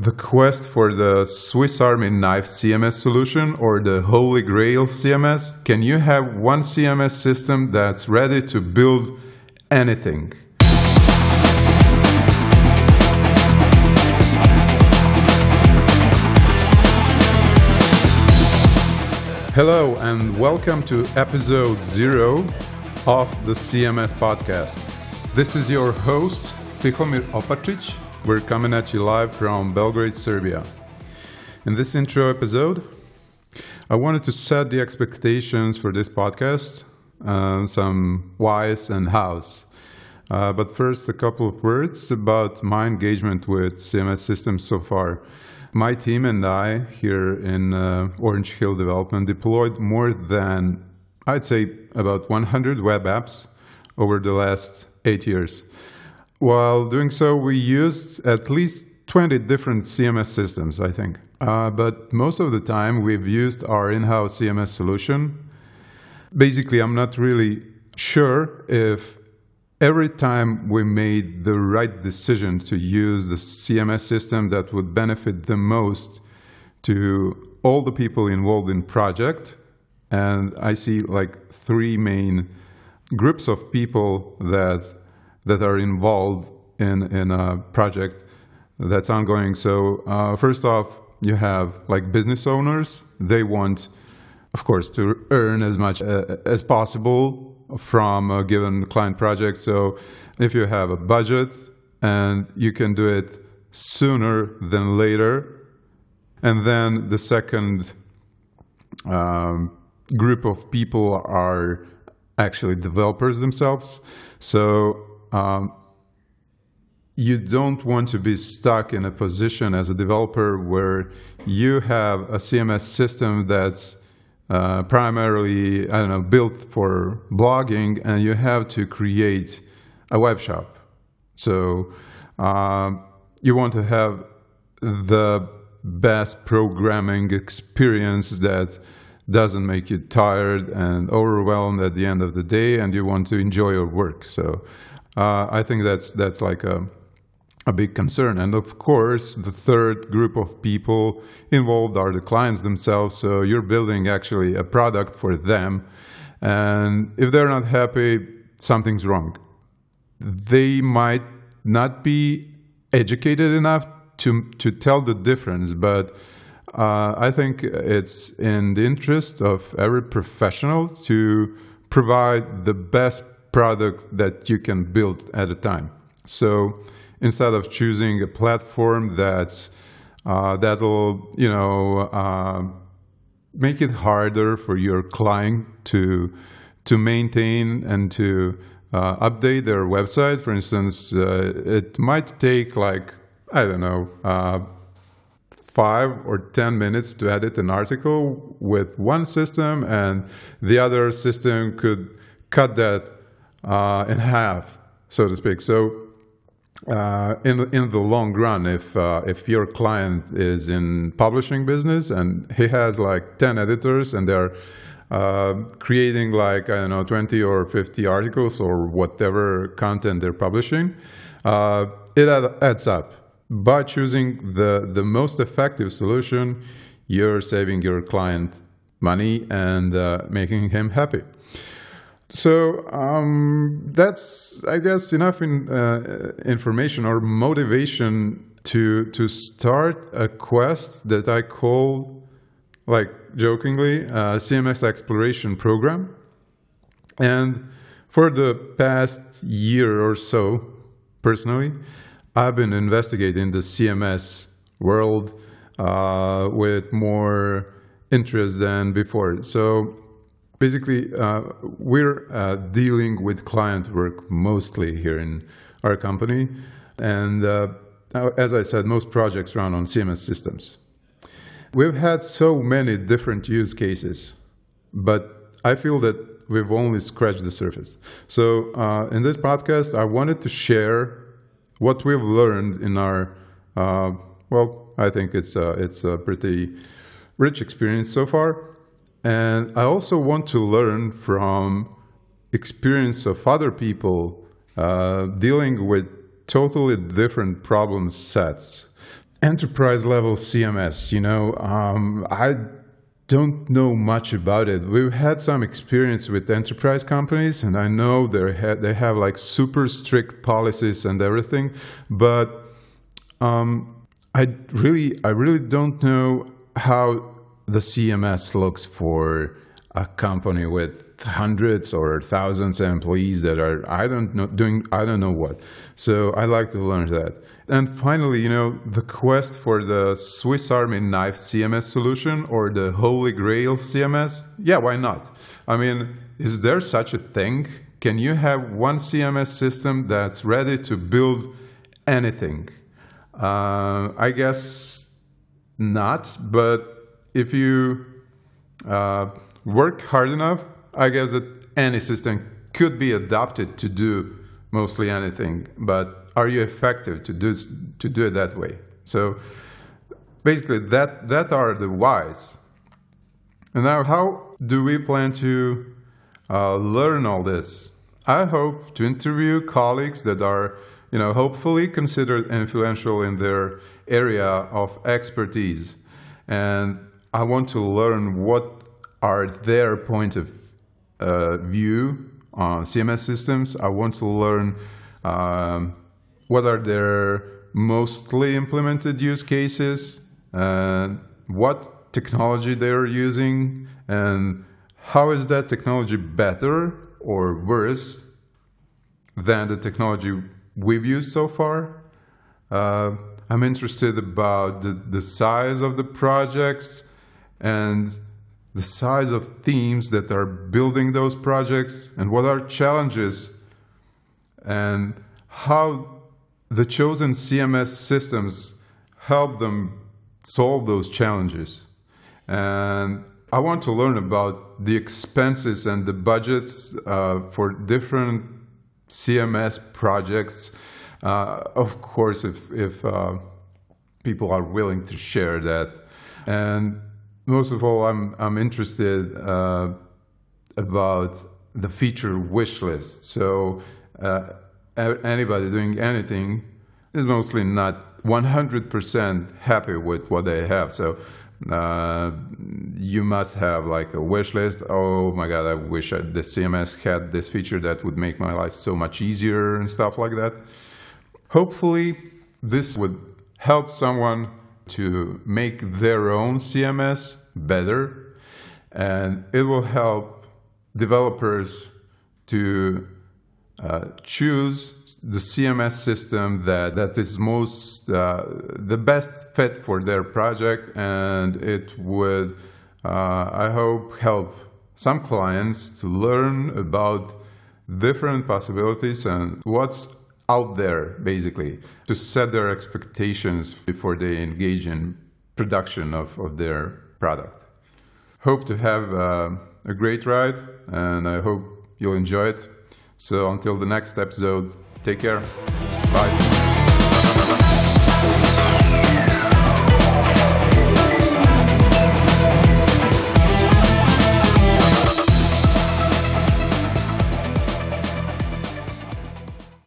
The quest for the Swiss Army knife CMS solution or the Holy Grail CMS? Can you have one CMS system that's ready to build anything? Hello, and welcome to episode zero of the CMS podcast. This is your host, Tihomir Opacic. We're coming at you live from Belgrade, Serbia. In this intro episode, I wanted to set the expectations for this podcast, uh, some whys and hows. Uh, but first, a couple of words about my engagement with CMS systems so far. My team and I here in uh, Orange Hill Development deployed more than, I'd say, about 100 web apps over the last eight years. While doing so, we used at least 20 different CMS systems, I think. Uh, but most of the time, we've used our in house CMS solution. Basically, I'm not really sure if every time we made the right decision to use the CMS system that would benefit the most to all the people involved in project and I see like three main groups of people that that are involved in in a project that's ongoing. So uh, first off, you have like business owners. They want, of course, to earn as much uh, as possible from a given client project. So if you have a budget and you can do it sooner than later, and then the second um, group of people are actually developers themselves. So um, you don't want to be stuck in a position as a developer where you have a CMS system that's uh, primarily, I don't know, built for blogging, and you have to create a web shop. So uh, you want to have the best programming experience that doesn't make you tired and overwhelmed at the end of the day, and you want to enjoy your work. So uh, I think that's that's like a a big concern. And of course, the third group of people involved are the clients themselves. So you're building actually a product for them. And if they're not happy, something's wrong. They might not be educated enough to, to tell the difference, but uh, I think it's in the interest of every professional to provide the best product that you can build at a time. So instead of choosing a platform that's uh, that'll you know uh, make it harder for your client to to maintain and to uh, update their website. For instance, uh, it might take like I don't know uh, five or ten minutes to edit an article with one system, and the other system could cut that uh, in half, so to speak. So uh, in in the long run, if uh, if your client is in publishing business and he has like ten editors and they're uh, creating like I don't know twenty or fifty articles or whatever content they're publishing, uh, it adds up. By choosing the the most effective solution, you're saving your client money and uh, making him happy. So um, that's, I guess, enough in, uh, information or motivation to to start a quest that I call, like jokingly, a CMS exploration program. And for the past year or so, personally, I've been investigating the CMS world uh, with more interest than before. So basically, uh, we're uh, dealing with client work mostly here in our company. And uh, as I said, most projects run on CMS systems. We've had so many different use cases, but I feel that we've only scratched the surface. So, uh, in this podcast, I wanted to share what we've learned in our, uh, well, I think it's a, it's a pretty rich experience so far and I also want to learn from experience of other people uh, dealing with totally different problem sets. enterprise level CMS. You know, um, I don't know much about it. We've had some experience with enterprise companies, and I know they ha- they have like super strict policies and everything, but um, I really I really don't know how the CMS looks for a company with hundreds or thousands of employees that are I don't know doing I don't know what. So I like to learn that. And finally, you know, the quest for the Swiss Army knife CMS solution or the Holy Grail CMS. Yeah, why not? I mean, is there such a thing? Can you have one CMS system that's ready to build anything? Uh, I guess not, but if you uh, work hard enough, I guess that any system could be adopted to do mostly anything, but are you effective to do to do it that way? So basically, that that are the whys. And now, how do we plan to uh, learn all this? I hope to interview colleagues that are, you know, hopefully considered influential in their area of expertise, and I want to learn what are their point of uh, view on CMS systems. I want to learn um, what are their mostly implemented use cases, and what technology they are using, and how is that technology better or worse than the technology we've used so far. Uh, I'm interested about the, the size of the projects and the size of teams that are building those projects and what are challenges and how the chosen CMS systems help them solve those challenges. And I want to learn about the expenses and the budgets uh, for different CMS projects. Uh, of course, if, if uh, people are willing to share that. And most of all, I'm I'm interested uh, about the feature wish list. So uh, anybody doing anything is mostly not 100% happy with what they have. So uh, you must have like a wish list. Oh my God, I wish I, the CMS had this feature that would make my life so much easier and stuff like that. Hopefully, this would help someone to make their own CMS better, and it will help developers to uh, choose the CMS system that, that is most uh, the best fit for their project, and it would, uh, I hope, help some clients to learn about different possibilities and what's out there, basically, to set their expectations before they engage in production of, of their product. Hope to have uh, a great ride, and I hope you'll enjoy it. So until the next episode, take care. Bye.